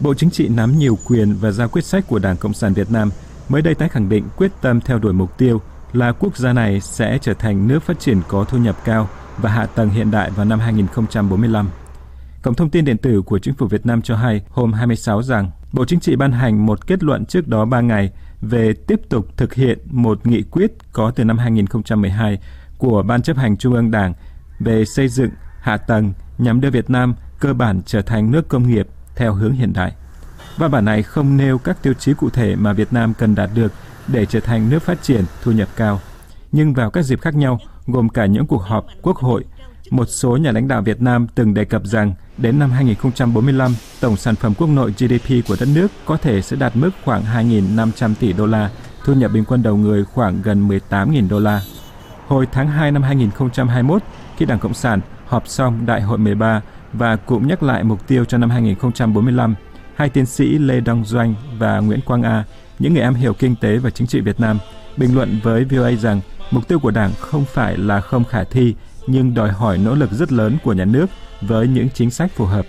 Bộ Chính trị nắm nhiều quyền và ra quyết sách của Đảng Cộng sản Việt Nam mới đây tái khẳng định quyết tâm theo đuổi mục tiêu là quốc gia này sẽ trở thành nước phát triển có thu nhập cao và hạ tầng hiện đại vào năm 2045. Cổng thông tin điện tử của Chính phủ Việt Nam cho hay hôm 26 rằng, Bộ Chính trị ban hành một kết luận trước đó 3 ngày về tiếp tục thực hiện một nghị quyết có từ năm 2012 của Ban chấp hành Trung ương Đảng về xây dựng, hạ tầng nhằm đưa Việt Nam cơ bản trở thành nước công nghiệp theo hướng hiện đại. Và bản này không nêu các tiêu chí cụ thể mà Việt Nam cần đạt được để trở thành nước phát triển thu nhập cao. Nhưng vào các dịp khác nhau, gồm cả những cuộc họp quốc hội, một số nhà lãnh đạo Việt Nam từng đề cập rằng đến năm 2045, tổng sản phẩm quốc nội GDP của đất nước có thể sẽ đạt mức khoảng 2.500 tỷ đô la, thu nhập bình quân đầu người khoảng gần 18.000 đô la. Hồi tháng 2 năm 2021, khi Đảng Cộng sản họp xong Đại hội 13 và cũng nhắc lại mục tiêu cho năm 2045, hai tiến sĩ Lê Đăng Doanh và Nguyễn Quang A, những người am hiểu kinh tế và chính trị Việt Nam, bình luận với VOA rằng mục tiêu của Đảng không phải là không khả thi nhưng đòi hỏi nỗ lực rất lớn của nhà nước với những chính sách phù hợp.